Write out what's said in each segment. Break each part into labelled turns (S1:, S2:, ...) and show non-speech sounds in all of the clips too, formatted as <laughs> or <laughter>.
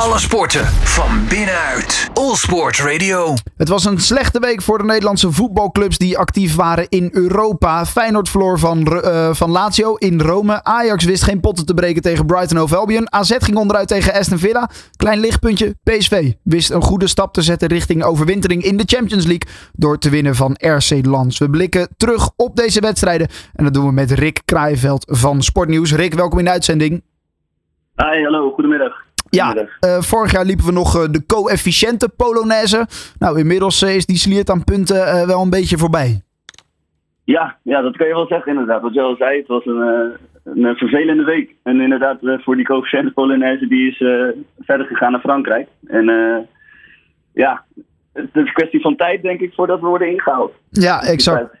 S1: Alle sporten van binnenuit. All Sport Radio.
S2: Het was een slechte week voor de Nederlandse voetbalclubs die actief waren in Europa. Feyenoord verloor van, uh, van Lazio in Rome. Ajax wist geen potten te breken tegen Brighton Hove Albion. AZ ging onderuit tegen Aston Villa. Klein lichtpuntje. PSV wist een goede stap te zetten richting overwintering in de Champions League door te winnen van RC Lans. We blikken terug op deze wedstrijden en dat doen we met Rick Kraaienveld van Sportnieuws. Rick, welkom in de uitzending.
S3: Hi, hallo, goedemiddag.
S2: Ja, uh, vorig jaar liepen we nog uh, de coëfficiënte Polonaise. Nou, inmiddels uh, is die sliert aan punten wel een beetje voorbij.
S3: Ja, ja, dat kan je wel zeggen inderdaad. Wat je al zei, het was een, een vervelende week. En inderdaad, voor die coëfficiënte Polonaise, die is verder gegaan naar Frankrijk. En ja, het is een kwestie van tijd, denk ik, voordat we worden ingehaald.
S2: Ja, exact.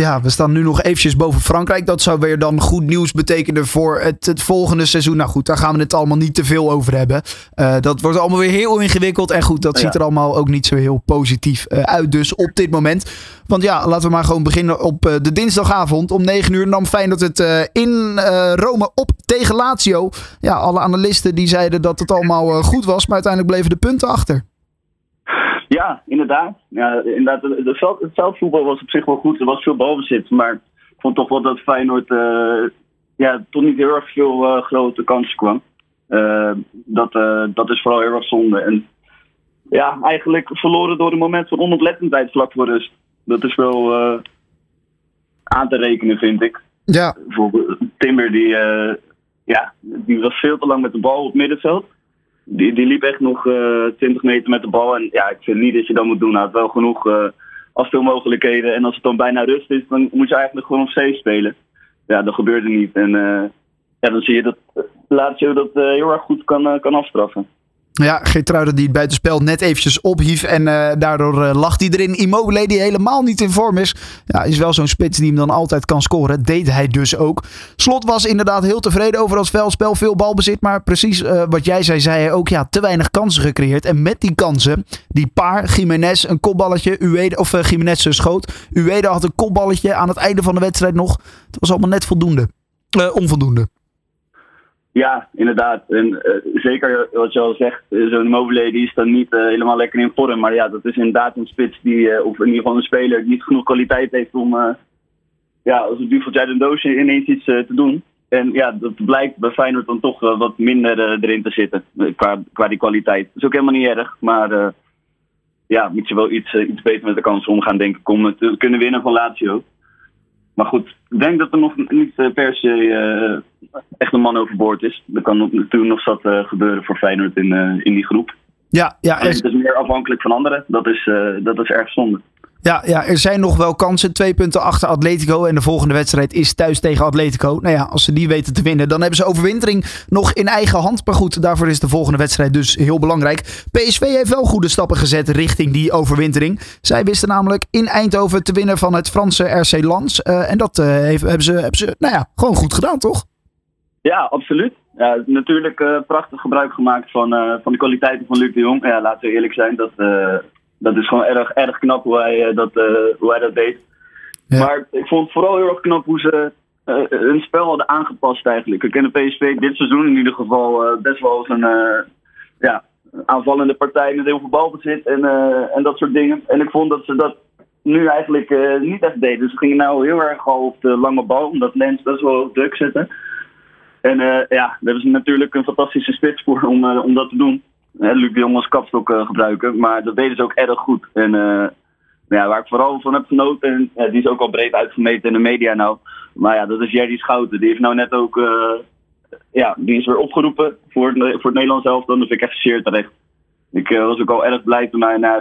S2: Ja, we staan nu nog eventjes boven Frankrijk. Dat zou weer dan goed nieuws betekenen voor het, het volgende seizoen. Nou goed, daar gaan we het allemaal niet te veel over hebben. Uh, dat wordt allemaal weer heel ingewikkeld. En goed, dat ziet er allemaal ook niet zo heel positief uh, uit dus op dit moment. Want ja, laten we maar gewoon beginnen op uh, de dinsdagavond. Om 9 uur nam Feyenoord het in Rome op tegen Lazio. Ja, alle analisten die zeiden dat het allemaal goed was. Maar uiteindelijk bleven de punten achter.
S3: Ja, inderdaad. Ja, inderdaad het, veld, het veldvoetbal was op zich wel goed. Er was veel balbezit. Maar ik vond toch wel dat Feyenoord uh, ja, toch niet heel erg veel uh, grote kansen kwam. Uh, dat, dat is vooral heel erg zonde. En ja, eigenlijk verloren door een moment van onoplettendheid vlak voor rust. Dat is wel aan te rekenen, vind ik.
S2: Ja.
S3: Bijvoorbeeld Timber, die, ja, die was veel te lang met de bal op het middenveld die, die liep echt nog uh, eh, 20 meter met de bal. En ja, ik vind niet dat je dat moet doen. Hij had wel genoeg uh, afspeelmogelijkheden. En als het dan bijna rust is, dan moet je eigenlijk gewoon op safe spelen. Ja, dat gebeurde niet. En uh, ja, dan zie je dat Lazio dat heel erg goed kan, kan afstraffen.
S2: Ja, Geertruiden die het buitenspel net eventjes ophief. En uh, daardoor uh, lag hij erin. Immobile die helemaal niet in vorm is. Ja, is wel zo'n spits die hem dan altijd kan scoren. Deed hij dus ook. Slot was inderdaad heel tevreden over het veldspel. Veel balbezit. Maar precies uh, wat jij zei, zei hij ook. Ja, te weinig kansen gecreëerd. En met die kansen, die paar, Jiménez een kopballetje. Uede, of Jiménez schoot. Uede had een kopballetje aan het einde van de wedstrijd nog. Het was allemaal net voldoende. onvoldoende.
S3: Ja, inderdaad. En uh, zeker wat je al zegt, eh, zo'n Mobile die is dan niet uh, helemaal lekker in vorm. Maar ja, dat is inderdaad een spits die, of in ieder geval een speler, die niet genoeg kwaliteit heeft om ja, als het duveltje uit een doosje ineens iets te doen. En ja, dat blijkt bij Feyenoord dan toch wat minder erin te zitten qua, qua die kwaliteit. Dat is ook helemaal niet erg, maar ja, moet je wel iets, iets beter met de kans omgaan, denk ik, om te kunnen winnen van Lazio. Maar goed, ik denk dat er nog niet per se echt een man overboord is. Er kan natuurlijk nog zat uh, gebeuren voor Feyenoord in, in die groep.
S2: Ja, ja.
S3: Het is meer afhankelijk van anderen. Dat is, dat is erg zonde.
S2: Ja, ja, er zijn nog wel kansen. Twee punten achter Atletico. En de volgende wedstrijd is thuis tegen Atletico. Nou ja, als ze die weten te winnen, dan hebben ze overwintering nog in eigen hand. Maar goed, daarvoor is de volgende wedstrijd dus heel belangrijk. PSV heeft wel goede stappen gezet richting die overwintering. Zij wisten namelijk in Eindhoven te winnen van het Franse RC Lens. Uh, en dat heeft, hebben, ze, hebben ze, nou ja, gewoon goed gedaan, toch?
S3: Ja, absoluut. Ja, natuurlijk uh, prachtig gebruik gemaakt van, van de kwaliteiten van Luc de Jong. Ja, laten we eerlijk zijn, dat, dat is gewoon erg, erg knap hoe hij, dat, hoe hij dat deed. Ja. Maar ik vond het vooral heel erg knap hoe ze hun spel hadden aangepast eigenlijk. Ik ken de PSV dit seizoen in ieder geval best wel als een ja, aanvallende partij met heel veel balbezit en, en dat soort dingen. En ik vond dat ze dat nu eigenlijk niet echt deden. Dus ze gingen nou heel erg al op de lange bal, omdat Lens best wel druk zitten. En uh, ja, daar hebben ze natuurlijk een fantastische spits voor om, uh, om dat te doen. Uh, Luc de Jong als kapstok gebruiken. Maar dat deden ze ook erg goed. En ja, waar ik vooral van heb genoten, en die is ook al breed uitgemeten in de media nou. Maar ja, dat is Jerry Schouten. Die heeft nou net ook, ja, die is weer opgeroepen voor het, voor het Nederlands elftal. Dat vind ik echt zeer terecht. Ik was ook al erg blij toen hij naar,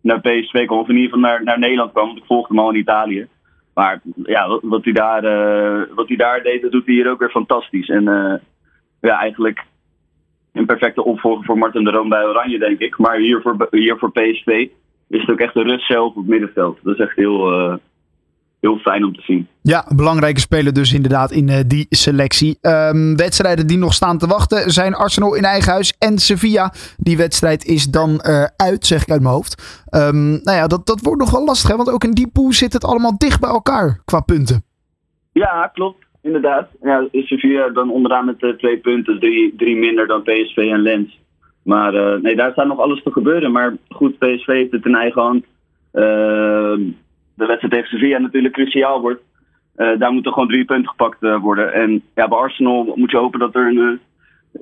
S3: naar PSV kwam, of in ieder geval naar, naar Nederland kwam. Want ik volgde hem al in Italië. Maar ja, wat hij daar, uh, wat hij daar deed, dat doet hij hier ook weer fantastisch. En uh, ja, eigenlijk een perfecte opvolger voor Martin de Roon bij Oranje, denk ik. Maar hier voor, hier voor PSV is het ook echt de rust zelf op het middenveld. Dat is echt heel, uh, heel fijn om te zien.
S2: Ja, belangrijke speler dus inderdaad in uh, die selectie. Um, wedstrijden die nog staan te wachten zijn Arsenal in eigen huis en Sevilla. Die wedstrijd is dan uh, uit, zeg ik uit mijn hoofd. Um, nou ja, dat, dat wordt nog wel lastig, hè? want ook in die pool zit het allemaal dicht bij elkaar qua punten.
S3: Ja, klopt. Inderdaad. Ja, Sevilla dan onderaan met uh, twee punten, drie, drie minder dan PSV en Lens. Maar nee, daar staat nog alles te gebeuren. Maar goed, PSV heeft het in eigen hand. Ehm, de wedstrijd tegen Sevilla natuurlijk cruciaal wordt. daar moeten gewoon drie punten gepakt worden. En ja, bij Arsenal moet je hopen dat er een,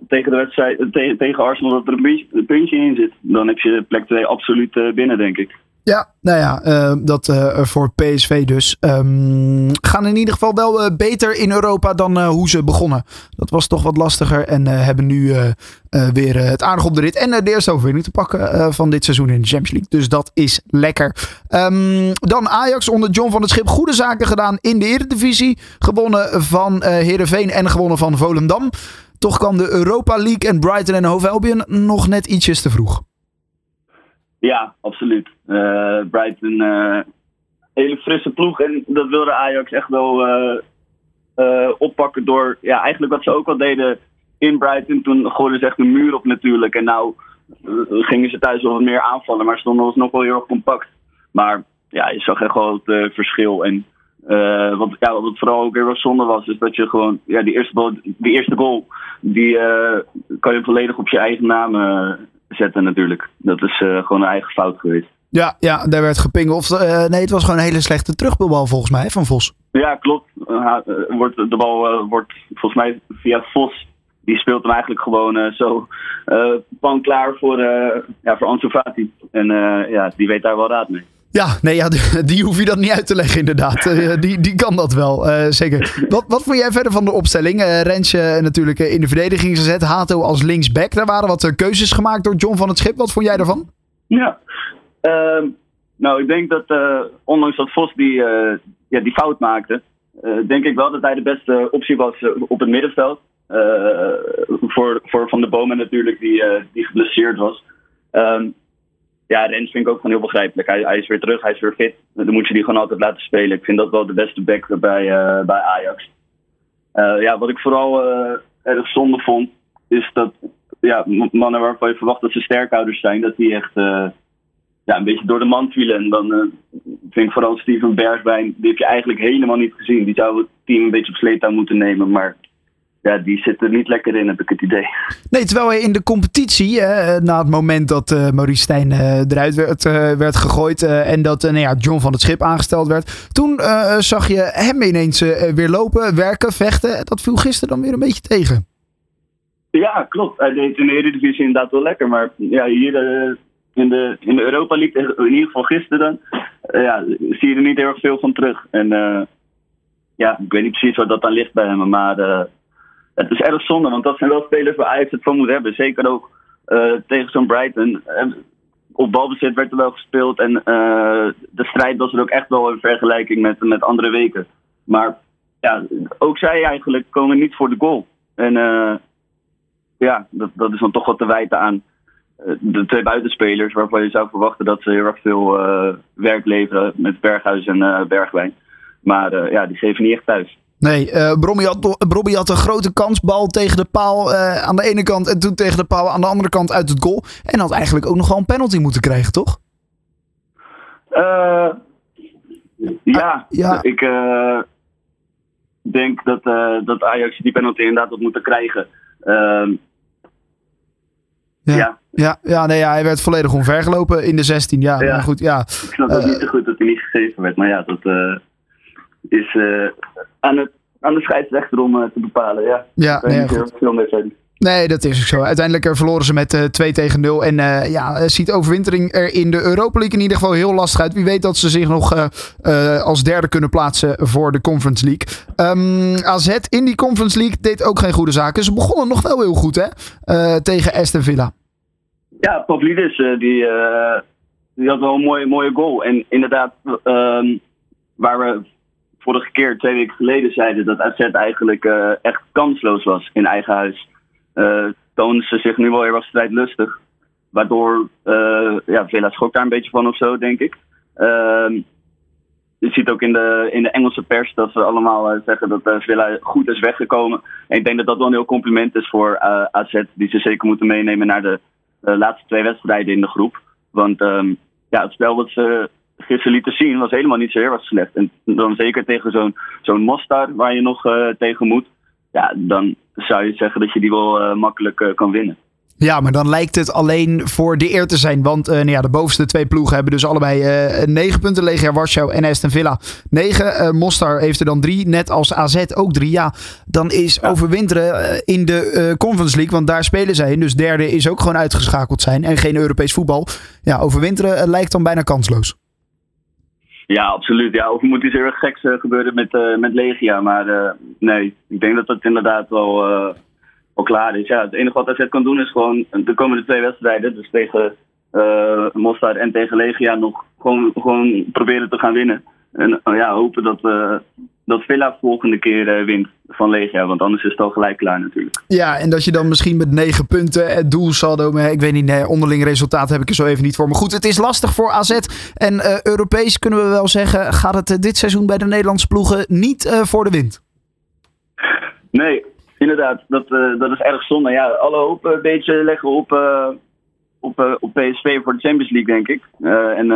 S3: tegen, de wedstrijd, tegen Arsenal dat er een puntje in zit. Dan heb je plek 2 absoluut binnen, denk ik.
S2: Ja, nou ja, uh, dat uh, voor PSV dus. Um, gaan in ieder geval wel beter in Europa dan hoe ze begonnen. Dat was toch wat lastiger en hebben nu weer het aardig op de rit. En de eerste overwinning te pakken van dit seizoen in de Champions League. Dus dat is lekker. Um, dan Ajax onder John van het Schip. Goede zaken gedaan in de Eredivisie. Gewonnen van Heerenveen en gewonnen van Volendam. Toch kwam de Europa League en Brighton en Hove Albion nog net ietsjes te vroeg.
S3: Ja, absoluut. Uh, Brighton, uh, hele frisse ploeg. En dat wilde Ajax echt wel uh, oppakken door, ja, eigenlijk wat ze ook al deden in Brighton. Toen gooiden ze echt een muur op natuurlijk. En nou gingen ze thuis wel wat meer aanvallen, maar stonden ons nog wel heel erg compact. Maar ja, je zag echt wel het verschil. En wat, ja, wat vooral ook weer wat zonde was, is dat je gewoon, ja, die eerste, die eerste goal, die kan je volledig op je eigen naam zetten natuurlijk. Dat is uh, gewoon een eigen fout geweest.
S2: Ja, ja daar werd gepingeld. Uh, nee, het was gewoon een hele slechte terugbal volgens mij van Vos.
S3: Ja, klopt. Uh, wordt, de bal wordt volgens mij via Vos. Die speelt hem eigenlijk gewoon zo pan klaar voor, ja, voor Ansu Fati. En ja, die weet daar wel raad mee.
S2: Ja, nee, ja, <laughs> die hoef je dan niet uit te leggen inderdaad. Uh, die, die kan dat wel, uh, zeker. Wat, wat vond jij verder van de opstelling? Uh, Rensje natuurlijk in de verdediging gezet. Hato als linksback. Daar waren wat keuzes gemaakt door John van het Schip. Wat vond jij daarvan?
S3: Ja, ehm, nou ik denk dat ondanks dat Vos die, ja, die fout maakte... denk ik wel dat hij de beste optie was op het middenveld. voor, voor Van de Bomen natuurlijk, die, die geblesseerd was. Um, ja, Rens vind ik ook gewoon heel begrijpelijk. Hij, hij, is weer terug, hij is weer fit. Dan moet je die gewoon altijd laten spelen. Ik vind dat wel de beste back bij, uh, bij Ajax. Uh, ja, wat ik vooral uh, erg zonde vond, is dat ja, mannen waarvan je verwacht dat ze sterkouders zijn, dat die echt ja, een beetje door de man vielen. En dan vind ik vooral Steven Bergwijn, die heb je eigenlijk helemaal niet gezien. Die zou het team een beetje op sleeptouw moeten nemen, maar ja, die zit er niet lekker in, heb ik het idee.
S2: Nee, terwijl hij in de competitie, na het moment dat uh, Maurice Stijn uh, eruit werd, uh, werd gegooid en dat nou ja, John van het Schip aangesteld werd, toen zag je hem ineens weer lopen, werken, vechten. Dat viel gisteren dan weer een beetje tegen.
S3: Ja, klopt. Hij deed in de Eredivisie inderdaad wel lekker, maar ja, hier in, de, in de Europa League, in ieder geval gisteren, ja, zie je er niet heel erg veel van terug. En ja, ik weet niet precies wat dat dan ligt bij hem, maar het is erg zonde, want dat zijn wel spelers waar Ajax het van moet hebben. Zeker ook uh, tegen zo'n Brighton. op balbezit werd er wel gespeeld en uh, de strijd was er ook echt wel in vergelijking met, met andere weken. Maar ja, ook zij eigenlijk komen niet voor de goal. En uh, ja, dat, dat is dan toch wat te wijten aan de twee buitenspelers waarvan je zou verwachten dat ze heel erg veel werk leveren met Berghuis en Bergwijn. Maar ja, die geven niet echt thuis.
S2: Nee, uh, had, had een grote kansbal tegen de paal uh, aan de ene kant en toen tegen de paal aan de andere kant uit het goal. En had eigenlijk ook nog wel een penalty moeten krijgen, toch?
S3: Uh, ja, ah, ja, ik denk dat, dat Ajax die penalty inderdaad had moeten krijgen. Ehm,
S2: ja. ja. Ja, ja, nee, ja, hij werd volledig onvergelopen in de 16. Ja, ja. maar goed, ja. Ik
S3: snap ook niet zo goed dat hij niet gegeven werd, maar ja, dat is aan, het, aan de scheidsrechter om uh, te bepalen. Ja,
S2: ja nee, goed. veel mee zijn. Nee, dat is ook zo. Uiteindelijk eh, verloren ze met uh, eh, 2 tegen 0. En uh, ja, ziet overwintering er in de Europa League in ieder geval heel lastig uit. Wie weet dat ze zich nog uh, als derde kunnen plaatsen voor de Conference League. Um, ehm, AZ in die Conference League deed ook geen goede zaken. Ze begonnen nog wel heel goed, hè? tegen Aston Villa.
S3: Ja, Pavlidis, die, die had wel een mooie, mooie goal. En inderdaad, um, waar we vorige keer, twee weken geleden, zeiden dat AZ eigenlijk uh, echt kansloos was in eigen huis. Uh, ze zich nu wel heel erg strijdlustig. Waardoor, ja, Villa schokt daar een beetje van of zo, denk ik. Ehm, je ziet ook in de, in de Engelse pers dat ze allemaal zeggen dat Villa goed is weggekomen. En ik denk dat dat wel een heel compliment is voor AZ, die ze zeker moeten meenemen naar de laatste twee wedstrijden in de groep. Want um, ja, het spel dat ze gisteren lieten zien, was helemaal niet zo heel erg slecht. En dan zeker tegen zo'n zo'n Mostar, waar je nog uh, tegen moet. Ja, dan zou je zeggen dat je die wel uh, makkelijk uh, kan winnen.
S2: Ja, maar dan lijkt het alleen voor de eer te zijn. Want uh, nou ja, de bovenste twee ploegen hebben dus allebei uh, negen punten. Legia Warschau en Aston Villa negen. Uh, Mostar heeft er dan drie. Net als AZ ook drie. Ja, dan is ja. overwinteren in de Conference League. Want daar spelen zij in. Dus derde is ook gewoon uitgeschakeld zijn. En geen Europees voetbal. Ja, overwinteren lijkt dan bijna kansloos.
S3: Ja, absoluut. Ja, of er moet iets heel erg geks gebeuren met, met Legia. Maar nee, ik denk dat dat inderdaad wel al klaar is. Ja, het enige wat AZ kan doen is gewoon de komende twee wedstrijden, dus tegen uh, Mostard en tegen Legia, nog gewoon, gewoon proberen te gaan winnen. En ja, hopen dat, dat Villa volgende keer wint van Legia, want anders is het al gelijk klaar natuurlijk.
S2: Ja, en dat je dan misschien met negen punten het doelsaldo, maar ik weet niet, nee, onderling resultaat heb ik er zo even niet voor. Maar goed, het is lastig voor AZ en Europees kunnen we wel zeggen, gaat het dit seizoen bij de Nederlandse ploegen niet voor de wind?
S3: Nee, Inderdaad, dat, dat is erg zonde. Ja, alle hoop een beetje leggen op, op, op PSV voor de Champions League, denk ik. en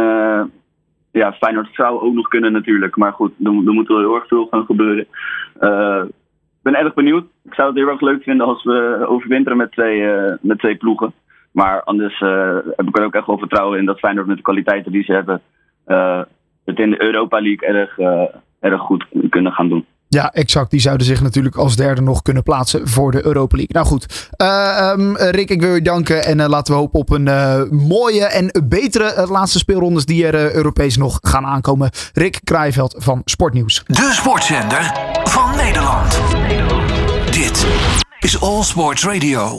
S3: ja, Feyenoord zou ook nog kunnen natuurlijk. Maar goed, er, er moet wel heel erg veel gaan gebeuren. Ik ben erg benieuwd. Ik zou het heel erg leuk vinden als we overwinteren met twee, met twee ploegen. Maar anders heb ik er ook echt wel vertrouwen in dat Feyenoord met de kwaliteiten die ze hebben... het in de Europa League erg, erg goed kunnen gaan doen.
S2: Ja, exact. Die zouden zich natuurlijk als derde nog kunnen plaatsen voor de Europa League. Nou goed, uh, um, Rick, ik wil je danken. En uh, laten we hopen op een uh, mooie en betere laatste speelrondes die er Europees nog gaan aankomen. Rick Kraaiveld van Sportnieuws.
S1: De sportzender van Nederland. Dit is All Sports Radio.